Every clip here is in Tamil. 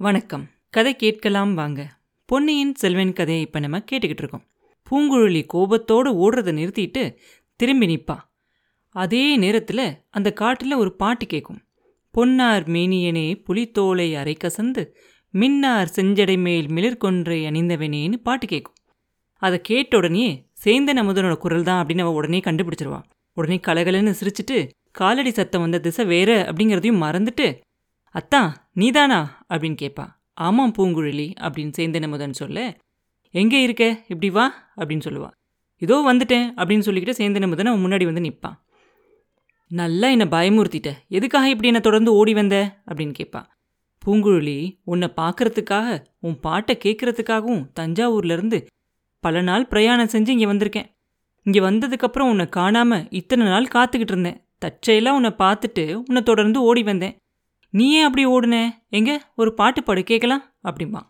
வணக்கம். கதை கேட்கலாம் வாங்க. பொன்னியின் செல்வன் கதையை இப்போ நம்ம கேட்டுக்கிட்டு இருக்கோம். பூங்குழலி கோபத்தோடு ஓடுறதை நிறுத்திட்டு திரும்பி நிற்பா அதே நேரத்தில் அந்த காட்டில் ஒரு பாட்டு கேட்கும் பொன்னார் மேனியனே புலித்தோலை அரை கசந்து மின்னார் செஞ்சடை மேல் மிளிர்கொன்றை அணிந்தவனேன்னு பாட்டு கேட்கும் அதை கேட்ட உடனே சேந்த நமுதனோட குரல் தான் அப்படின்னு அவள் உடனே கண்டுபிடிச்சிருவான் உடனே கலகலன்னு சிரிச்சிட்டு காலடி சத்தம் வந்த திசை வேற அப்படிங்கிறதையும் மறந்துட்டு அத்தான் நீதானா? அப்படின்னு கேட்பா ஆமாம் பூங்குழலி அப்படின்னு சேந்தன முதன் சொல்ல எங்கே இருக்க? இப்படி வா அப்படின்னு சொல்லுவா. இதோ வந்துட்டேன் அப்படின்னு சொல்லிக்கிட்டு சேந்தன முதன் அவன் முன்னாடி வந்து நிற்பான். நல்லா என்னை பயமுறுத்திட்ட. எதுக்காக இப்படி என்னை தொடர்ந்து ஓடி வந்த? அப்படின்னு கேட்பா பூங்குழலி உன்னை பார்க்கறதுக்காக உன் பாட்டை கேட்கறதுக்காகவும் தஞ்சாவூர்லேருந்து பல நாள் பிரயாணம் செஞ்சு இங்கே வந்திருக்கேன். இங்கே வந்ததுக்கப்புறம் உன்னை காணாமல் இத்தனை நாள் காத்துக்கிட்டு இருந்தேன். தற்செயலாக உன்னை பார்த்துட்டு உன்னை தொடர்ந்து ஓடி வந்தேன். நீ ஏன் அப்படி ஓடுன? எங்க? ஒரு பாட்டு பாடு கேட்கலாம்? அப்படிம்பா.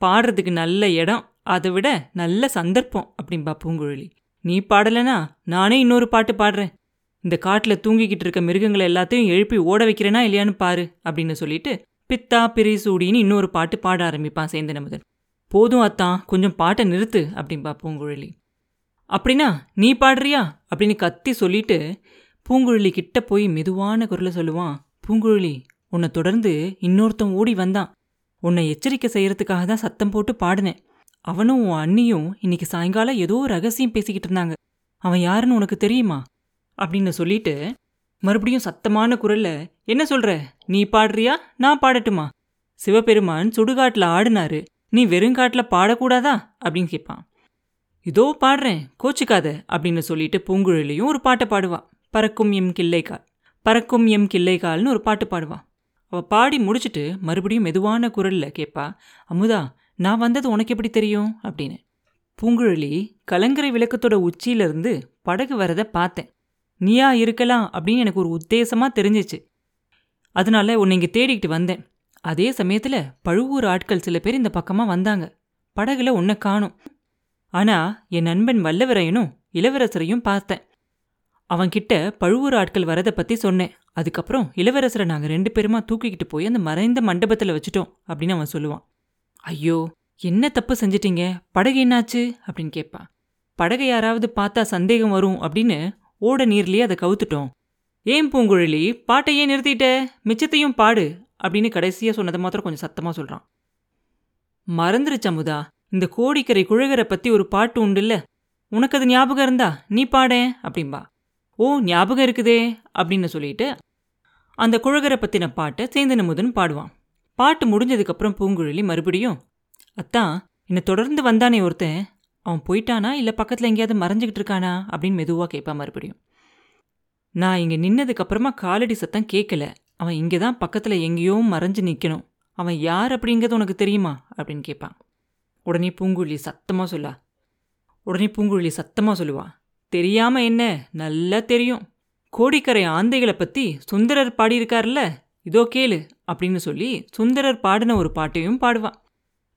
பாடுறதுக்கு நல்ல இடம் அதை விட நல்ல சந்தர்ப்பம் அப்படிம்பா பூங்குழலி. நீ பாடலைனா நானே இன்னொரு பாட்டு பாடுறேன். இந்த காட்டில் தூங்கிக்கிட்டு இருக்க மிருகங்களை எல்லாத்தையும் எழுப்பி ஓட வைக்கிறேனா இல்லையான்னு பாரு அப்படின்னு சொல்லிட்டு பித்தா பிரிசூடின்னு இன்னொரு பாட்டு பாட ஆரம்பிப்பான் சேந்தனமுதன் போதும் அத்தான் கொஞ்சம் பாட்டை நிறுத்து அப்படின்பா பூங்குழலி. அப்படின்னா நீ பாடுறியா? அப்படின்னு கத்தி சொல்லிட்டு பூங்குழலி கிட்ட போய் மெதுவான குரலை சொல்லுவான். பூங்குழலி உன்னை தொடர்ந்து இன்னொருத்தன் ஓடி வந்தான். உன்னை எச்சரிக்கை செய்யறதுக்காக தான் சத்தம் போட்டு பாடினேன். அவனும் உன் அண்ணியும் இன்னைக்கு சாயங்காலம் ஏதோ ரகசியம் பேசிக்கிட்டு இருந்தாங்க. அவன் யாருன்னு உனக்கு தெரியுமா? அப்படின்னு சொல்லிட்டு மறுபடியும் சத்தமான குரல்ல என்ன சொல்ற? நீ பாடுறியா? நான் பாடட்டுமா? சிவபெருமான் சுடுகாட்டில் ஆடினாரு. நீ வெறுங்காட்டில் பாடக்கூடாதா? அப்படின்னு கேட்பான். இதோ பாடுறேன் கோச்சிக்காத அப்படின்னு சொல்லிட்டு பூங்குழலியும் ஒரு பாட்டை பாடுவா. பறக்கும் எம் கிள்ளைக்கால் பறக்கும் எம் கிள்ளைக்கால்னு ஒரு பாட்டு பாடுவான் அவ பாடி முடிச்சுட்டு மறுபடியும் மெதுவான குரல்ல கேட்பா அமுதா நான் வந்தது உனக்கு எப்படி தெரியும்? அப்படின்னு. பூங்குழலி கலங்கரை விளக்கத்தோட உச்சியிலிருந்து படகு வரதை பார்த்தேன். நீயா இருக்கலாம் அப்படின்னு எனக்கு ஒரு உத்தேசமா தெரிஞ்சிச்சு. அதனால உன்னை இங்கே தேடிக்கிட்டு வந்தேன். அதே சமயத்துல பழுவூர் ஆட்கள் சில பேர் இந்த பக்கமா வந்தாங்க. படகுல உன்னை காணும். ஆனா என் நண்பன் வல்லவரையனும் இளவரசரையும் பார்த்தேன். அவன்கிட்ட பழுவூர் ஆட்கள் வரதை பற்றி சொன்னேன். அதுக்கப்புறம் இளவரசரை நாங்கள் ரெண்டு பேருமா தூக்கிக்கிட்டு போய் அந்த மறைந்த மண்டபத்தில் வச்சுட்டோம் அப்படின்னு அவன் சொல்லுவான். ஐயோ என்ன தப்பு செஞ்சிட்டீங்க? படகு என்னாச்சு? அப்படின்னு கேட்பான் படகை யாராவது பார்த்தா சந்தேகம் வரும் அப்படின்னு ஓட நீர்லேயே அதை கவுத்துட்டோம். ஏன் பூங்குழலி? பாட்டையே நிறுத்திட்ட? மிச்சத்தையும் பாடு அப்படின்னு கடைசியா சொன்னதை மாத்திரம் கொஞ்சம் சத்தமா சொல்றான். மறந்துருச்சமுதா இந்த கோடிக்கரை குழகரை பத்தி ஒரு பாட்டு உண்டுல்ல. உனக்கு அது ஞாபகம் இருந்தா நீ பாடேன் அப்படிம்பா. ஓ ஞாபகம் இருக்குதே அப்படின்னு சொல்லிட்டு அந்த குழகரை பற்றின பாட்டை சேந்தனமுதன் பாடுவான். பாட்டு முடிஞ்சதுக்கப்புறம் பூங்குழலி மறுபடியும் அத்தான் என்னை தொடர்ந்து வந்தானே ஒருத்தன். அவன் போயிட்டானா? இல்லை பக்கத்தில் எங்கேயாவது மறைஞ்சிக்கிட்டு இருக்கானா? அப்படின்னு மெதுவாக கேட்பான் மறுபடியும். நான் இங்கே நின்னதுக்கப்புறமா காலடி சத்தம் கேட்கல. அவன் இங்கே தான் பக்கத்தில் எங்கேயோ மறைஞ்சு நிற்கணும் அவன் யார் அப்படிங்கிறது உனக்கு தெரியுமா? அப்படின்னு கேட்பான் உடனே பூங்குழலி சத்தமாக சொல்லா உடனே பூங்குழலி சத்தமாக சொல்லுவாள் தெரியாம என்ன? நல்லா தெரியும். கோடிக்கரை ஆந்தைகளை பற்றி சுந்தரர் பாடியிருக்கார்ல இதோ கேளு அப்படின்னு சொல்லி சுந்தரர் பாடின ஒரு பாட்டையும் பாடுவான்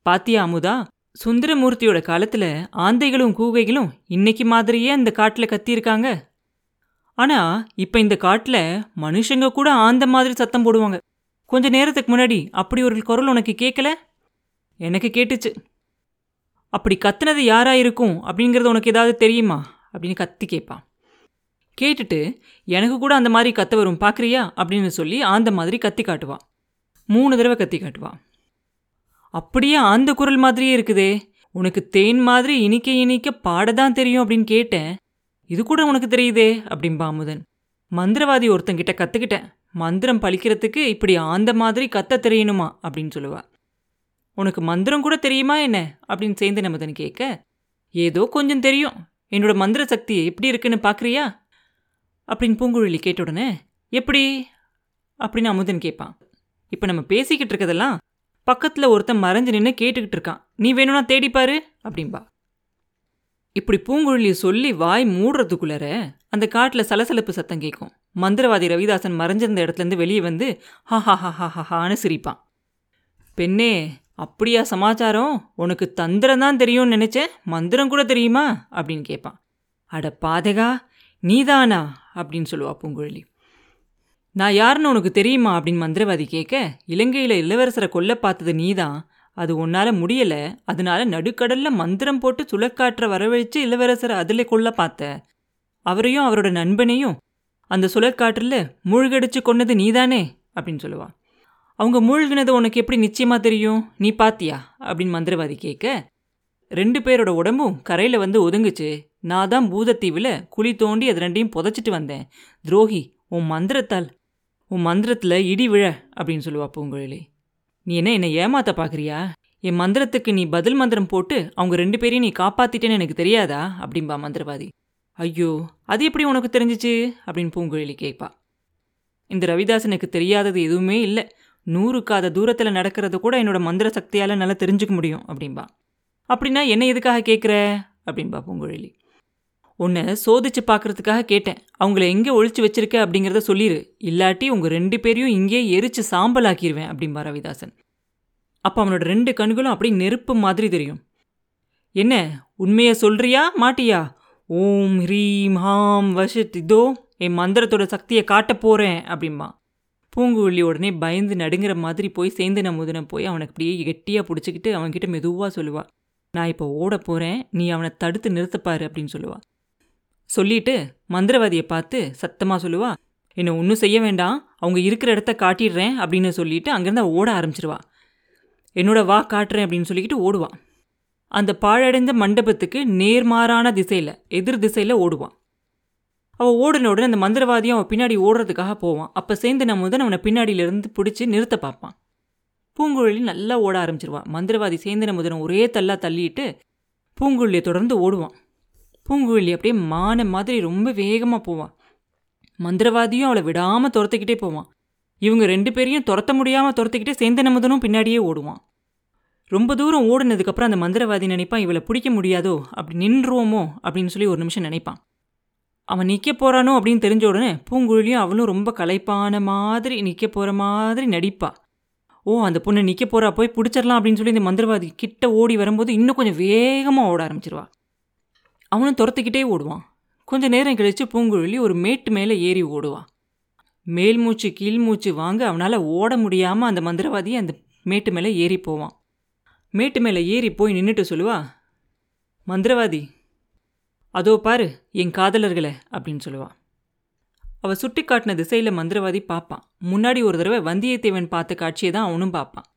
பாத்தியா அமுதா சுந்தரமூர்த்தியோட காலத்துல ஆந்தைகளும் கூகைகளும் இன்னைக்கு மாதிரியே அந்த காட்டுல கத்தியிருக்காங்க. ஆனா இப்ப இந்த காட்டுல மனுஷங்க கூட ஆந்த மாதிரி சத்தம் போடுவாங்க. கொஞ்ச நேரத்துக்கு முன்னாடி அப்படி ஒரு குரல் உனக்கு கேட்கல எனக்கு கேட்டுச்சு. அப்படி கத்துனது யாரா இருக்கும் அப்படிங்கறது உனக்கு ஏதாவது தெரியுமா? அப்படின்னு கத்தி கேட்பான் கேட்டுட்டு எனக்கு கூட அந்த மாதிரி கத்த வரும் பார்க்குறியா அப்படின்னு சொல்லி அந்த மாதிரி கத்தி காட்டுவான் மூணு தடவை கத்தி காட்டுவான் அப்படியே அந்த குரல் மாதிரியே இருக்குதே. உனக்கு தேன் மாதிரி இனிக்க இனிக்க பாடதான் தெரியும் அப்படின்னு கேட்டேன். இது கூட உனக்கு தெரியுதே அப்படின்பா அமுதன். மந்திரவாதி ஒருத்தங்கிட்ட கற்றுக்கிட்டேன் மந்திரம் பழிக்கிறதுக்கு இப்படி ஆந்த மாதிரி கத்த தெரியணுமா? அப்படின்னு சொல்லுவா. உனக்கு மந்திரம் கூட தெரியுமா என்ன? அப்படின்னு சேர்ந்து நமதன் கேட்க ஏதோ கொஞ்சம் தெரியும். என்னோட மந்திர சக்தி எப்படி இருக்குன்னு பார்க்குறியா அப்படின்னு பூங்குழலி கேட்ட உடனே எப்படி? அப்படின்னு அமுதன் கேட்பான். இப்போ நம்ம பேசிக்கிட்டு இருக்கதெல்லாம் பக்கத்தில் ஒருத்தன் மறைஞ்சு நின்று கேட்டுக்கிட்டு இருக்கான். நீ வேணும்னா தேடிப்பாரு அப்படின்பா இப்படி பூங்குழலி சொல்லி வாய் மூடுறதுக்குள்ளார அந்த காட்டில் சலசலப்பு சத்தம் கேட்கும். மந்திரவாதி ரவிதாசன் மறைஞ்சிருந்த இடத்துலேருந்து வெளியே வந்து ஹா ஹா ஹா ஹா ஹா ஹான்னு சிரிப்பான். பெண்ணே அப்படியா சமாச்சாரம்? உனக்கு தந்திரம் தான் தெரியும்னு நினைச்சேன் மந்திரம் கூட தெரியுமா? அப்படின்னு கேட்பான் அட பாதகா நீதானா? அப்படின்னு சொல்லுவா பூங்குழலி. நான் யாருன்னு உனக்கு தெரியுமா? அப்படின்னு மந்திரவாதி கேட்க இலங்கையில் இளவரசரை கொல்ல பார்த்தது நீதான். அது உன்னால் முடியல. அதனால நடுக்கடலில் மந்திரம் போட்டு சுழக்காற்றை வரவழைச்சு இளவரசரை அதில் கொல்ல பார்த்த. அவரையும் அவரோட நண்பனையும் அந்த சுழற்காற்றில் மூழ்கடிச்சு கொன்னது நீதானே? அப்படின்னு சொல்லுவா. அவங்க மூழ்கினது உனக்கு எப்படி நிச்சயமாக தெரியும்? நீ பாத்தியா? அப்படின்னு மந்திரவாதி கேட்க ரெண்டு பேரோட உடம்பும் கரையில் வந்து ஒதுங்குச்சு. நான் தான் பூதத்தீவில் குழி தோண்டி அது ரெண்டையும் புதைச்சிட்டு வந்தேன். துரோகி உன் மந்திரத்தால் உன் மந்திரத்தில் இடி விழ அப்படின்னு சொல்லுவா பூங்குழலி. நீ என்ன என்னை ஏமாத்த பார்க்குறியா என் மந்திரத்துக்கு நீ பதில் மந்திரம் போட்டு அவங்க ரெண்டு பேரையும் நீ காப்பாற்றிட்டேன்னு எனக்கு தெரியாதா? அப்படின்பா மந்திரவாதி. ஐயோ அது எப்படி உனக்கு தெரிஞ்சிச்சு? அப்படின்னு பூங்குழலி கேட்பா. இந்த ரவிதாசனுக்கு தெரியாதது எதுவுமே இல்லை. நூறுக்காத தூரத்தில் நடக்கிறது கூட என்னோட மந்திர சக்தியால் நல்லா தெரிஞ்சுக்க முடியும் அப்படின்பா அப்படின்னா என்ன எதுக்காக கேட்குற அப்படின்பா பூங்குழலி. உன்னை சோதிச்சு பார்க்கறதுக்காக கேட்டேன். அவங்கள எங்கே ஒழிச்சு வச்சிருக்க அப்படிங்கிறத சொல்லிடு இல்லாட்டி உங்கள் ரெண்டு பேரையும் இங்கே எரிச்சு சாம்பலாக்கிடுவேன் அப்படின்பா ரவிதாசன். அப்போ அவனோட ரெண்டு கண்களும் அப்படி நெருப்பு மாதிரி தெரியும். என்ன உண்மையை சொல்றியா மாட்டியா? ஓம் ஹ்ரீம் ஹாம் வஷத் இதோ என் மந்திரத்தோட சக்தியை காட்ட போகிறேன் அப்படிம்பா. பூங்குழலி உடனே பயந்து நடுங்கிற மாதிரி போய் சேர்ந்து நமுதுன போய் அவனை அப்படியே கெட்டியாக பிடிச்சிக்கிட்டு அவன்கிட்ட மெதுவாக சொல்லுவாள் நான் இப்போ ஓட போகிறேன் நீ அவனை தடுத்து நிறுத்தப்பாரு அப்படின்னு சொல்லுவாள் சொல்லிட்டு மந்திரவாதியை பார்த்து சத்தமாக சொல்லுவா என்னை ஒன்றும் செய்ய வேண்டாம் அவங்க இருக்கிற இடத்த காட்டிடுறேன் அப்படின்னு சொல்லிட்டு அங்கேருந்து ஓட ஆரம்பிச்சிருவா. என்னோட வா காட்டுறேன் அப்படின்னு சொல்லிக்கிட்டு ஓடுவான் அந்த பாழடைந்த மண்டபத்துக்கு நேர்மாறான திசையில் எதிர் திசையில் ஓடுவான் அவள் ஓடின உடனே அந்த மந்திரவாதியும் அவன் பின்னாடி ஓடுறதுக்காக போவான். அப்போ சேர்ந்து நம்ம முதன் அவனை பின்னாடியிலேருந்து பிடிச்சி நிறுத்த பார்ப்பான். பூங்குழலி நல்லா ஓட ஆரம்பிச்சிருவான் மந்திரவாதி சேந்திர முதனம் ஒரே தள்ளா தள்ளிட்டு பூங்குழலியை தொடர்ந்து ஓடுவான். பூங்குழலி அப்படியே மான மாதிரி ரொம்ப வேகமாக போவான் மந்திரவாதியும் அவளை விடாமல் துரத்துக்கிட்டே போவான். இவங்க ரெண்டு பேரையும் துரத்த முடியாமல் துரத்துக்கிட்டே சேந்தன முதனும் பின்னாடியே ஓடுவான். ரொம்ப தூரம் ஓடுனதுக்கப்புறம் அந்த மந்திரவாதி நினைப்பான் இவளை பிடிக்க முடியாதோ? அப்படி நின்றுவோமோ? அப்படின்னு சொல்லி ஒரு நிமிஷம் நினைப்பான். அவன் நிற்க போகிறானோ அப்படின்னு தெரிஞ்ச உடனே பூங்குழலியும் அவளும் ரொம்ப களைப்பான மாதிரி நிற்க போகிற மாதிரி நடிப்பா. ஓ அந்த பொண்ணு நிற்க போகிறா போய் பிடிச்சிடலாம் அப்படின்னு சொல்லி இந்த மந்திரவாதி கிட்ட ஓடி வரும்போது இன்னும் கொஞ்சம் வேகமாக ஓட ஆரம்பிச்சிருவா. அவனும் துரத்துக்கிட்டே ஓடுவான். கொஞ்ச நேரம் கழித்து பூங்குழலி ஒரு மேட்டு மேலே ஏறி ஓடுவான் மேல் மூச்சு கீழ் மூச்சு வாங்க அவனால் ஓட முடியாமல் அந்த மந்திரவாதி அந்த மேட்டு மேலே ஏறி போவான். மேட்டு மேலே ஏறி போய் நின்றுட்டு சொல்லுவா மந்திரவாதி அதோ பாரு என் காதலர்களை அப்படின்னு சொல்லுவாள் அவள் சுட்டி காட்டின திசையில் மந்திரவாதி பார்ப்பான் முன்னாடி ஒரு தடவை வந்தியத்தேவன் பார்த்த காட்சியை தான் அவனும் பார்ப்பான்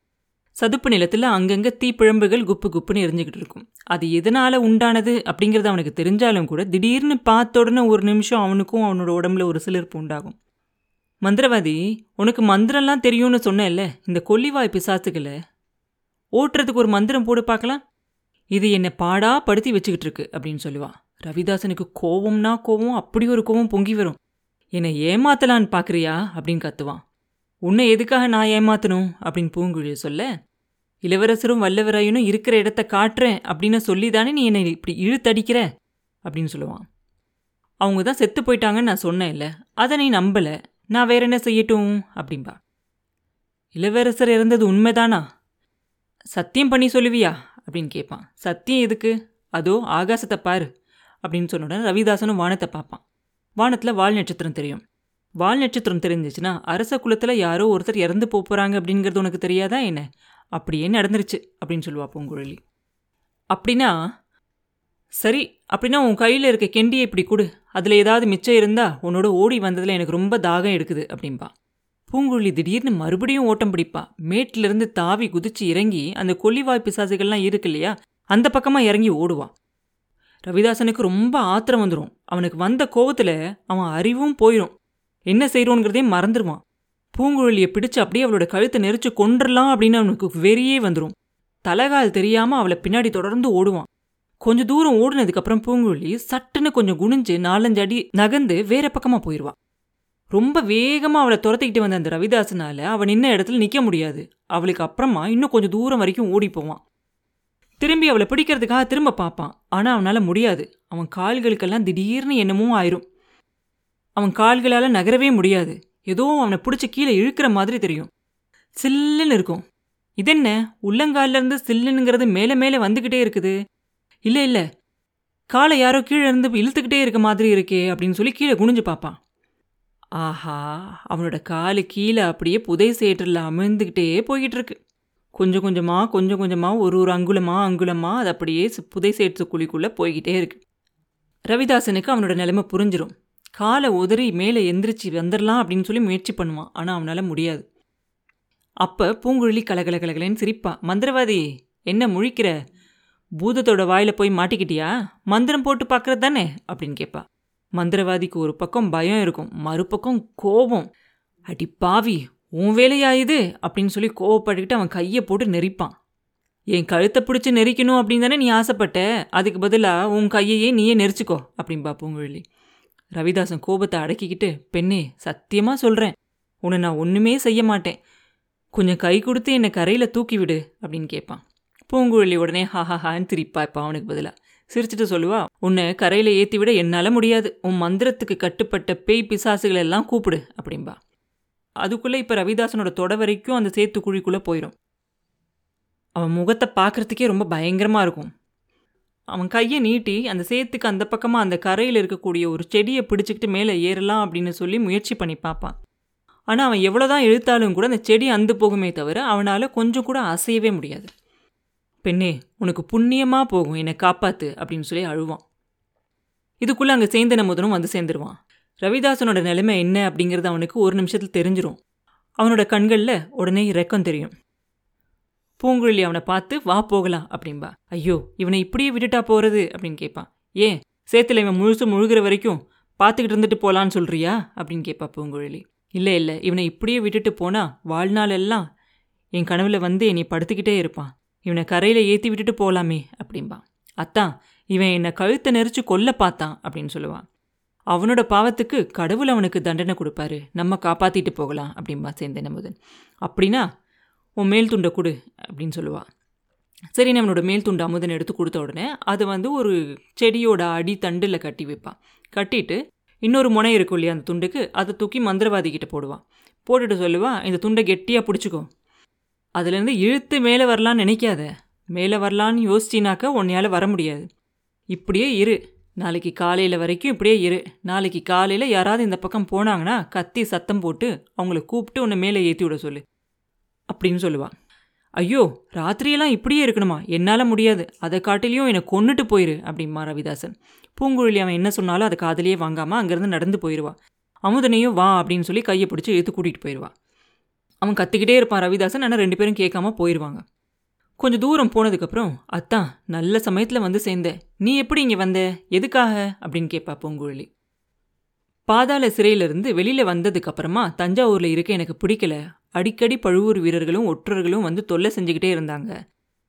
சதுப்பு நிலத்தில் அங்கங்கே தீப்பிழம்புகள் குப்பு குப்புன்னு எரிஞ்சுக்கிட்டு இருக்கும். அது எதனால் உண்டானது அப்படிங்கிறது அவனுக்கு தெரிஞ்சாலும் கூட திடீர்னு பார்த்த உடனே ஒரு நிமிஷம் அவனுக்கும் அவனோட உடம்புல ஒரு சிலிர்ப்பு உண்டாகும். மந்திரவாதி உனக்கு மந்திரம்லாம் தெரியும்னு சொன்னேன்ல இந்த கொல்லிவாய் பிசாசுகளை? ஓட்டுறதுக்கு ஒரு மந்திரம் போடு பார்க்கலாம். இது என்னை பாடா படுத்தி வச்சுக்கிட்டு இருக்கு அப்படின்னு சொல்லுவாள் ரவிதாசனுக்கு கோவம்னா கோவம் அப்படி ஒரு கோவம் பொங்கி வரும். என்னை ஏமாத்தலான்னு பார்க்குறியா அப்படின்னு கத்துவான். உன்னை எதுக்காக நான் ஏமாத்தணும்? அப்படின்னு பூங்குழி சொல்ல இளவரசரும் வல்லவராயனும் இருக்கிற இடத்த காட்டுறேன் அப்படின்னு சொல்லி தானே நீ என்னை இப்படி இழுத்தடிக்கிற? அப்படின்னு சொல்லுவான். அவங்க தான் செத்து போயிட்டாங்கன்னு நான் சொன்னேன் இல்லை. அதை நீ நம்பலை. நான் வேற என்ன செய்யட்டும்? அப்படின்பா இளவரசர் இறந்தது உண்மைதானா? சத்தியம் பண்ணி சொல்லுவியா? அப்படின்னு கேட்பான் சத்தியம் எதுக்கு? அதோ ஆகாசத்தை பாரு. அப்படின்னு சொன்ன உடனே ரவிதாசனும் வானத்தை பார்ப்பான். வானத்தில் வால் நட்சத்திரம் தெரியும். வால் நட்சத்திரம் தெரிஞ்சிச்சுன்னா அரச குலத்தில் யாரோ ஒருத்தர் இறந்து போகிறாங்க அப்படிங்கிறது உனக்கு தெரியாதா என்ன? அப்படியே நடந்துருச்சு அப்படின்னு சொல்லுவா பூங்குழலி. அப்படின்னா சரி அப்படின்னா உன் கையில் இருக்க கெண்டியை இப்படி கொடு. அதில் ஏதாவது மிச்சம் இருந்தா உன்னோட ஓடி வந்ததில் எனக்கு ரொம்ப தாகம் எடுக்குது அப்படின்பா பூங்குழலி திடீர்னு மறுபடியும் ஓட்டம் பிடிப்பா. மேட்டிலிருந்து தாவி குதிச்சு இறங்கி அந்த கொல்லிவாய் பிசாசுகள்லாம் இருக்கு இல்லையா அந்த பக்கமாக இறங்கி ஓடுவான் ரவிதாசனுக்கு ரொம்ப ஆத்திரம் வந்துடும் அவனுக்கு வந்த கோவத்தில் அவன் அறிவும் போயிடும் என்ன செய்கிறோங்கிறதே மறந்துடுவான் பூங்குழலியை பிடிச்சு அப்படியே அவளோட கழுத்தை நெரிச்சு கொண்டுடலாம் அப்படின்னு அவனுக்கு வெறியே வந்துடும் தலைகால் தெரியாமல் அவளை பின்னாடி தொடர்ந்து ஓடுவான். கொஞ்ச தூரம் ஓடினதுக்கப்புறம் பூங்குழலி சட்டுன்னு கொஞ்சம் குனிஞ்சு நாலஞ்சு அடி நகர்ந்து வேற பக்கமாக போயிடுவான் ரொம்ப வேகமாக அவளை துரத்திக்கிட்டு வந்த அந்த ரவிதாசனால அவன் நின்ன இடத்துல நிற்க முடியாது. அவளுக்கு அப்புறமா இன்னும் கொஞ்சம் தூரம் வரைக்கும் ஓடி போவான். திரும்பி அவளை பிடிக்கிறதுக்காக திரும்ப பார்ப்பான். ஆனால் அவனால் முடியாது. அவன் கால்களுக்கெல்லாம் திடீர்னு என்னமோ ஆயிரும். அவன் கால்களால் நகரவே முடியாது. ஏதோ அவனை பிடிச்சி கீழே இழுக்கிற மாதிரி தெரியும். சில்லுன்னு இருக்கும். இதென்ன? உள்ளங்காலிலிருந்து சில்லுனுங்கிறது மேலே மேலே வந்துக்கிட்டே இருக்குது. இல்லை இல்லை. காலை யாரோ கீழே இருந்து இழுத்துக்கிட்டே இருக்க மாதிரி இருக்கே அப்படின்னு சொல்லி கீழே குனிஞ்சு பார்ப்பான். ஆஹா அவனோட காலு கீழே அப்படியே புதை சேற்றில் அமிழ்ந்துக்கிட்டே போய்கிட்டு இருக்கு. கொஞ்சம் கொஞ்சமாக கொஞ்சம் கொஞ்சமாக ஒரு ஒரு அங்குலமாக அங்குலமாக அது அப்படியே புதை சேர்த்து குழிக்குள்ளே போய்கிட்டே இருக்கு. ரவிதாசனுக்கு அவனோட நிலைமை புரிஞ்சிடும் காலை உதறி மேலே எந்திரிச்சு வந்துடலாம் அப்படின்னு சொல்லி முயற்சி பண்ணுவான். ஆனால் அவனால் முடியாது. அப்போ பூங்குழலி கலகல கலகலன்னு சிரிப்பா. மந்திரவாதி என்ன முழிக்கிற? பூதத்தோட வாயில் போய் மாட்டிக்கிட்டியா? மந்திரம் போட்டு பார்க்கறது தானே? அப்படின்னு கேட்பா மந்திரவாதிக்கு ஒரு பக்கம் பயம் இருக்கும். மறுபக்கம் கோபம். அடி பாவி உன் வேலையா இது? அப்படின்னு சொல்லி கோவப்பட்டுக்கிட்டு அவன் கையை போட்டு நெரிப்பான். என் கழுத்தை பிடிச்சி நெரிக்கணும் அப்படின்னு தானே நீ ஆசைப்பட்ட? அதுக்கு பதிலாக உன் கையையே நீயே நெரிச்சிக்கோ அப்படின்பா பூங்குழலி ரவிதாசன் கோபத்தை அடக்கிக்கிட்டு பெண்ணே சத்தியமாக சொல்கிறேன் உன்னை நான் ஒன்றுமே செய்ய மாட்டேன். கொஞ்சம் கை கொடுத்து என்னை கரையில் தூக்கி விடு அப்படின்னு கேட்பான் பூங்குழலி உடனே ஹாஹாஹான்னு திரிப்பா இப்போ அவனுக்கு பதிலாக சிரிச்சிட்டு சொல்லுவா உன்னை கரையில் ஏற்றி விட என்னால் முடியாது. உன் மந்திரத்துக்கு கட்டுப்பட்ட பேய் பிசாசுகளெல்லாம் கூப்பிடு அப்படின்பா அதுக்குள்ளே இப்போ ரவிதாசனோட தொட வரைக்கும் அந்த சேத்து குழிக்குள்ளே போயிடும் அவன் முகத்தை பார்க்கறதுக்கே ரொம்ப பயங்கரமாக இருக்கும். அவன் கையை நீட்டி அந்த சேத்துக்கு அந்த பக்கமாக அந்த கரையில் இருக்கக்கூடிய ஒரு செடியை பிடிச்சிக்கிட்டு மேலே ஏறலாம் அப்படின்னு சொல்லி முயற்சி பண்ணி பார்ப்பான். ஆனால் அவன் எவ்வளோ தான் இழுத்தாலும் கூட அந்த செடி அந்து போகுமே தவிர அவனால் கொஞ்சம் கூட அசையவே முடியாது. பெண்ணே உனக்கு புண்ணியமாக போகும். என்னை காப்பாற்று அப்படின்னு சொல்லி அழுவான். இதுக்குள்ளே அங்கே சேந்தன முதனும் வந்து சேர்ந்துருவான். ரவிதாசனோட நிலைமை என்ன அப்படிங்கிறது அவனுக்கு ஒரு நிமிஷத்தில் தெரிஞ்சிடும் அவனோட கண்களில் உடனே இரக்கம் தெரியும். பூங்குழலி அவனை பார்த்து வா போகலாம் அப்படின்பா ஐயோ இவனை இப்படியே விட்டுட்டா போகிறது அப்படின்னு கேட்பான் ஏன்? சேத்துல இவன் முழுசு முழுகிற வரைக்கும் பார்த்துக்கிட்டு இருந்துட்டு போகலான்னு சொல்கிறியா அப்படின்னு கேட்பா பூங்குழலி. இல்லை இல்லை இவனை இப்படியே விட்டுட்டு போனால் வாழ்நாள் எல்லாம் என் கனவில் வந்து என்னை படுத்துக்கிட்டே இருப்பான். இவனை கரையில் ஏற்றி விட்டுட்டு போகலாமே அப்படின்பா அத்தான் இவன் என்னை கழுத்தை நெரிச்சு கொல்ல பார்த்தான் அப்படின்னு சொல்லுவான். அவனோட பாவத்துக்கு கடவுள் அவனுக்கு தண்டனை கொடுப்பாரு. நம்ம காப்பாத்திட்டு போகலாம் அப்படின்பா சேந்தன் அமுதன் அப்படின்னா உன் மேல் துண்டை கொடு அப்படின்னு சொல்லுவா. சரி நம்மளோட மேல் துண்டு அமுதன் எடுத்து கொடுத்த உடனே அது வந்து ஒரு செடியோட அடி தண்டில் கட்டி வைப்பான் கட்டிட்டு இன்னொரு முனை இருக்கும் இல்லையா அந்த துண்டுக்கு அதை தூக்கி மந்திரவாதி கிட்ட போடுவான் போட்டுட்டு சொல்லுவான் இந்த துண்டை கெட்டியாக பிடிச்சிக்கோ. அதுலேருந்து இழுத்து மேலே வரலான்னு நினைக்காத. மேலே வரலான்னு யோசிச்சினாக்கா உன்னையால் வர முடியாது. இப்படியே இரு. நாளைக்கு காலையில் வரைக்கும் இப்படியே இரு. நாளைக்கு காலையில் யாராவது இந்த பக்கம் போனாங்கன்னா கத்தி சத்தம் போட்டு அவங்கள கூப்பிட்டு உன்னை மேலே ஏற்றி விட சொல்லு. அப்படின்னு சொல்லுவான் ஐயோ ராத்திரியெல்லாம் இப்படியே இருக்கணுமா? என்னால் முடியாது. அதை காட்டிலையும் என்னை கொன்னுட்டு போயிரு அப்படிம்மா ரவிதாசன். பூங்குழலி அவன் என்ன சொன்னாலும் அதை காதலியே வாங்காமல் அங்கேருந்து நடந்து போயிடுவான் அமுதனையும் வா அப்படின்னு சொல்லி கையை பிடிச்சி இழுத்து கூட்டிகிட்டு போயிடுவா அவன் கத்திக்கிட்டே இருப்பான் ரவிதாசன் ஆனால் ரெண்டு பேரும் கேட்காம போயிடுவாங்க கொஞ்சம் தூரம் போனதுக்கப்புறம் அத்தான் நல்ல சமயத்தில் வந்து சேர்ந்த நீ எப்படி இங்கே வந்த? எதுக்காக? அப்படின்னு கேட்பா பூங்குழலி. பாதாள சிறையிலிருந்து வெளியில் வந்ததுக்கப்புறமா தஞ்சாவூரில் இருக்க எனக்கு பிடிக்கல. அடிக்கடி பழுவூர் வீரர்களும் ஒற்றர்களும் வந்து தொல்லை செஞ்சுக்கிட்டே இருந்தாங்க.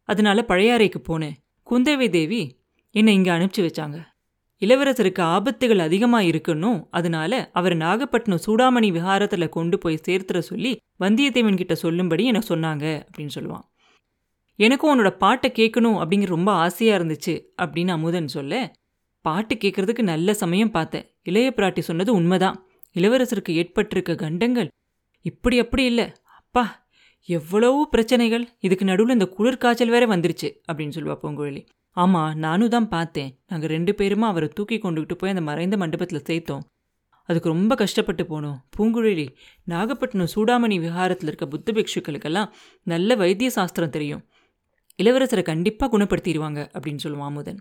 அதனால பழையாறைக்கு போனேன். குந்தவை தேவி என்னை இங்கே அனுப்பிச்சு வச்சாங்க. இளவரசருக்கு ஆபத்துகள் அதிகமாக இருக்குன்னும் அதனால அவர் நாகப்பட்டினம் சூடாமணி விஹாரத்தில் கொண்டு போய் சேர்த்துற சொல்லி வந்தியத்தேவன் கிட்ட சொல்லும்படி எனக்கு சொன்னாங்க அப்படின்னு சொல்லுவான். எனக்கும் உன்னோட பாட்டை கேட்கணும் அப்படிங்கிற ரொம்ப ஆசையாக இருந்துச்சு அப்படின்னு அமுதன் சொல்ல பாட்டு கேட்கறதுக்கு நல்ல சமயம் பார்த்தேன் இளைய பிராட்டி சொன்னது உண்மைதான். இளவரசருக்கு ஏற்பட்டிருக்க கண்டங்கள் இப்படி அப்படி இல்லை. அப்பா எவ்வளவு பிரச்சனைகள். இதுக்கு நடுவில் இந்த குளிர்காய்ச்சல் வேற வந்துருச்சு அப்படின்னு சொல்லுவா பூங்குழலி. ஆமாம் நானும் தான் பார்த்தேன். நாங்கள் ரெண்டு பேருமா அவரை தூக்கி கொண்டுகிட்டு போய் அந்த மறைந்த மண்டபத்தில் சேர்த்தோம். அதுக்கு ரொம்ப கஷ்டப்பட்டு போனோம். பூங்குழலி நாகப்பட்டினம் சூடாமணி விஹாரத்தில் இருக்க புத்த பிக்ஷுக்களுக்கெல்லாம் நல்ல வைத்திய சாஸ்திரம் தெரியும். இளவரசரை கண்டிப்பாக குணப்படுத்திடுவாங்க அப்படின்னு சொல்லுவான் அமுதன்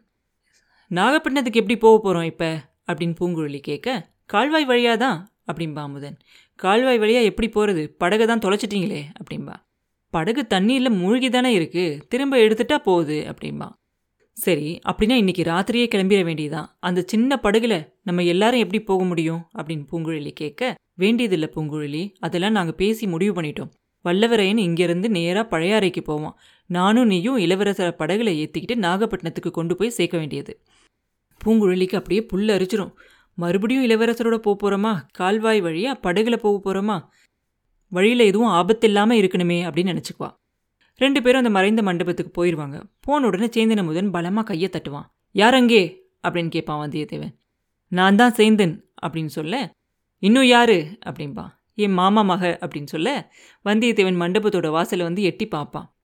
நாகப்பட்டினத்துக்கு எப்படி போக போகிறோம் இப்போ? அப்படின்னு பூங்குழலி கேட்க கால்வாய் வழியாக தான் அப்படின்பா அமுதன் கால்வாய் வழியாக எப்படி போகிறது படகை தான் தொலைச்சிட்டிங்களே அப்படின்பா படகு தண்ணியில் மூழ்கி தானே இருக்குது திரும்ப எடுத்துட்டா போகுது அப்படின்பா சரி அப்படின்னா இன்னைக்கு ராத்திரியே கிளம்பிட வேண்டியதான் அந்த சின்ன படகுல நம்ம எல்லாரும் எப்படி போக முடியும்? அப்படின்னு பூங்குழலி கேட்க வேண்டியதில்லை பூங்குழலி. அதெல்லாம் நாங்கள் பேசி முடிவு பண்ணிட்டோம். வல்லவரையன் இங்கிருந்து நேராக பழையாறைக்கு போவான். நானும் நீயும் இளவரசரை படகுல ஏற்றிக்கிட்டு நாகப்பட்டினத்துக்கு கொண்டு போய் சேர்க்க வேண்டியது. பூங்குழலிக்கு அப்படியே புல் அரிச்சிரும். மறுபடியும் இளவரசரோட போக போகிறோமா கால்வாய் வழியாக படகுல போக போகிறோமா வழியில் எதுவும் ஆபத்து இல்லாமல் இருக்கணுமே அப்படின்னு நினச்சிக்குவா. ரெண்டு பேரும் அந்த மறைந்த மண்டபத்துக்கு போயிடுவாங்க போன உடனே சேந்தன முதன் பலமாக கையை தட்டுவான். யார் அங்கே? அப்படின்னு கேட்பான் வந்தியத்தேவன். நான் தான் சேந்தன் அப்படின்னு சொல்ல இன்னும் யாரு? அப்படின்பா என் மாமா மக அப்படின்னு சொல்ல வந்தியத்தேவன் மண்டபத்தோட வாசலை வந்து எட்டி பார்ப்பான்.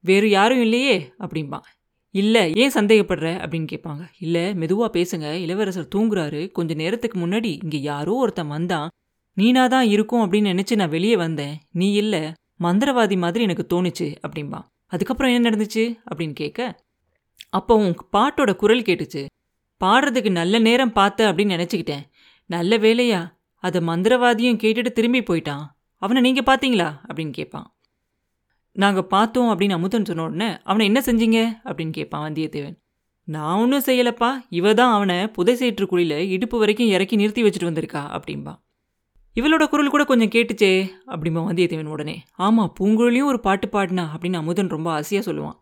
வேறு யாரும் இல்லையே அப்படிம்பான். இல்லை ஏன் சந்தேகப்படுற? அப்படின்னு கேட்பாங்க. இல்லை மெதுவாக பேசுங்க. இளவரசர் தூங்குறாரு. கொஞ்ச நேரத்துக்கு முன்னாடி இங்கே யாரோ ஒருத்தன் வந்தான். நீனா தான் இருக்கும் அப்படின்னு நினச்சி நான் வெளியே வந்தேன். நீ இல்லை. மந்திரவாதி மாதிரி எனக்கு தோணுச்சு அப்படின்பா அதுக்கப்புறம் என்ன நடந்துச்சு? அப்படின்னு கேட்க அப்போ உன் பாட்டோட குரல் கேட்டுச்சு. பாடுறதுக்கு நல்ல நேரம் பார்த்த அப்படின்னு நினச்சிக்கிட்டேன். நல்ல வேலையா? அதை மந்திரவாதியும் கேட்டுட்டு திரும்பி போயிட்டான். அவனை நீங்கள் பார்த்தீங்களா அப்படின்னு கேட்பான் நாங்கள் பார்த்தோம் அப்படின்னு அமுதன் சொன்ன உடனே அவனை என்ன செஞ்சீங்க? அப்படின்னு கேட்பான் வந்தியத்தேவன். நான் ஒன்றும் செய்யலப்பா. இவ தான் அவனை புதை சேற்று குழியில் இடுப்பு வரைக்கும் இறக்கி நிறுத்தி வச்சுட்டு வந்திருக்கா அப்படின்பா இவளோட குரல் கூட கொஞ்சம் கேட்டுச்சே அப்படிம்பா வந்தியத்தேவன் உடனே. ஆமாம் பூங்குழலியும் ஒரு பாட்டு பாடினா அப்படின்னு அமுதன் ரொம்ப ஆசையாக சொல்லுவான்.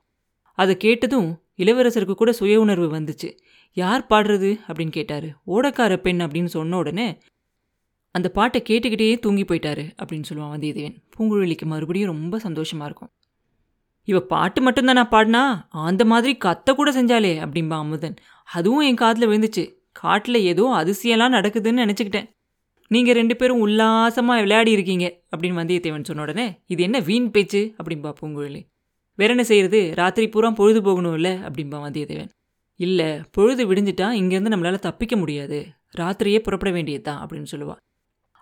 அதை கேட்டதும் இளவரசருக்கு கூட சுய உணர்வு வந்துச்சு. யார் பாடுறது? அப்படின்னு கேட்டார். ஓடக்கார பெண் அப்படின்னு சொன்ன உடனே அந்த பாட்டை கேட்டுக்கிட்டே தூங்கி போயிட்டாரு அப்படின்னு சொல்லுவான் வந்தியத்தேவன். பூங்குழலிக்கு மறுபடியும் ரொம்ப சந்தோஷமா இருக்கும். இவ பாட்டு மட்டும்தான் நான் பாடினா? அந்த மாதிரி கத்த கூட செஞ்சாலே அப்படிம்பா அமுதன். அதுவும் என் காதில் விழுந்துச்சு. காட்டில் ஏதோ அதிசயம்லாம் நடக்குதுன்னு நினச்சிக்கிட்டேன். நீங்கள் ரெண்டு பேரும் உல்லாசமாக விளையாடி இருக்கீங்க அப்படின்னு வந்தியத்தேவன் சொன்ன உடனே இது என்ன வீண் பேச்சு? அப்படிம்பா பூங்குழலி. வேற என்ன செய்யறது ராத்திரி பூரா பொழுது போகணும் இல்லை அப்படிம்பா வந்தியத்தேவன். இல்லை பொழுது விடிஞ்சிட்டா இங்கேருந்து நம்மளால் தப்பிக்க முடியாது. ராத்திரியே புறப்பட வேண்டியதுதான் அப்படின்னு சொல்லுவாள்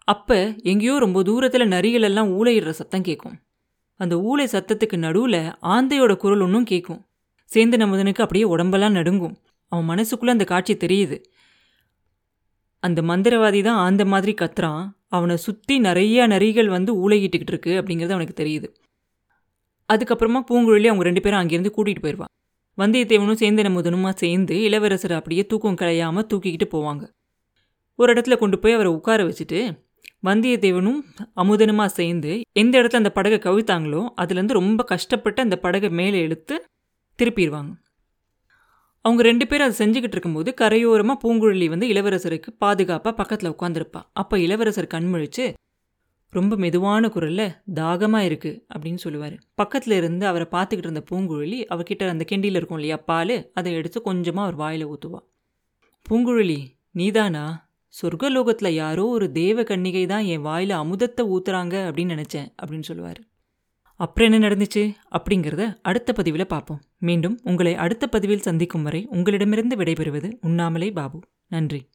அப்போ எங்கேயோ ரொம்ப தூரத்தில் நரிகள் எல்லாம் ஊழையிடுற சத்தம் கேட்கும் அந்த ஊளை சத்தத்துக்கு நடுவில் ஆந்தையோட குரல் ஒன்றும் கேட்கும் சேர்ந்து நமதனுக்கு அப்படியே உடம்பெல்லாம் நடுங்கும். அவன் மனசுக்குள்ளே அந்த காட்சி தெரியுது. அந்த மந்திரவாதி தான் ஆந்த மாதிரி கத்துறான். அவனை சுற்றி நிறையா நரிகள் வந்து ஊழகிட்டுக்கிட்டு இருக்கு அப்படிங்கிறது அவனுக்கு தெரியுது. அதுக்கப்புறமா பூங்குழலி அவங்க ரெண்டு பேரும் அங்கேருந்து கூட்டிகிட்டு போயிடுவான் வந்தியத்தேவனும் சேர்ந்த நமுதனுமா சேர்ந்து இளவரசர் அப்படியே தூக்கம் கலையாமல் தூக்கிக்கிட்டு போவாங்க. ஒரு இடத்துல கொண்டு போய் அவரை உட்கார வச்சுட்டு வந்தியத்தேவனும் அமுதனுமாக சேர்ந்து எந்த இடத்துல அந்த படகை கவிழ்த்தாங்களோ அதுலேருந்து ரொம்ப கஷ்டப்பட்டு அந்த படகை மேலே இழுத்து திருப்பிடுவாங்க. அவங்க ரெண்டு பேரும் அதை செஞ்சுக்கிட்டு இருக்கும்போது கரையோரமாக பூங்குழலி வந்து இளவரசருக்கு பாதுகாப்பாக பக்கத்தில் உட்காந்துருப்பா அப்போ இளவரசர் கண்முழிச்சு ரொம்ப மெதுவான குரலில் தாகமாக இருக்குது அப்படின்னு சொல்லுவார். பக்கத்தில் இருந்து அவரை பார்த்துக்கிட்டு இருந்த பூங்குழலி அவர்கிட்ட அந்த கெண்டியில் இருக்கும் இல்லையா பால் அதை எடுத்து கொஞ்சமாக அவர் வாயில் ஊற்றுவா பூங்குழலி நீதானா? சொர்க்கலோகத்தில் யாரோ ஒரு தேவ கன்னிகை தான் என் வாயில் அமுதத்தை ஊத்துறாங்க அப்படின்னு நினச்சேன் அப்படின்னு சொல்லுவார். அப்புறம் என்ன நடந்துச்சு? அப்படிங்கிறத அடுத்த பதிவில் பார்ப்போம். மீண்டும் உங்களை அடுத்த பதிவில் சந்திக்கும் வரை உங்களிடமிருந்து விடைபெறுவது உண்ணாமலே பாபு. நன்றி.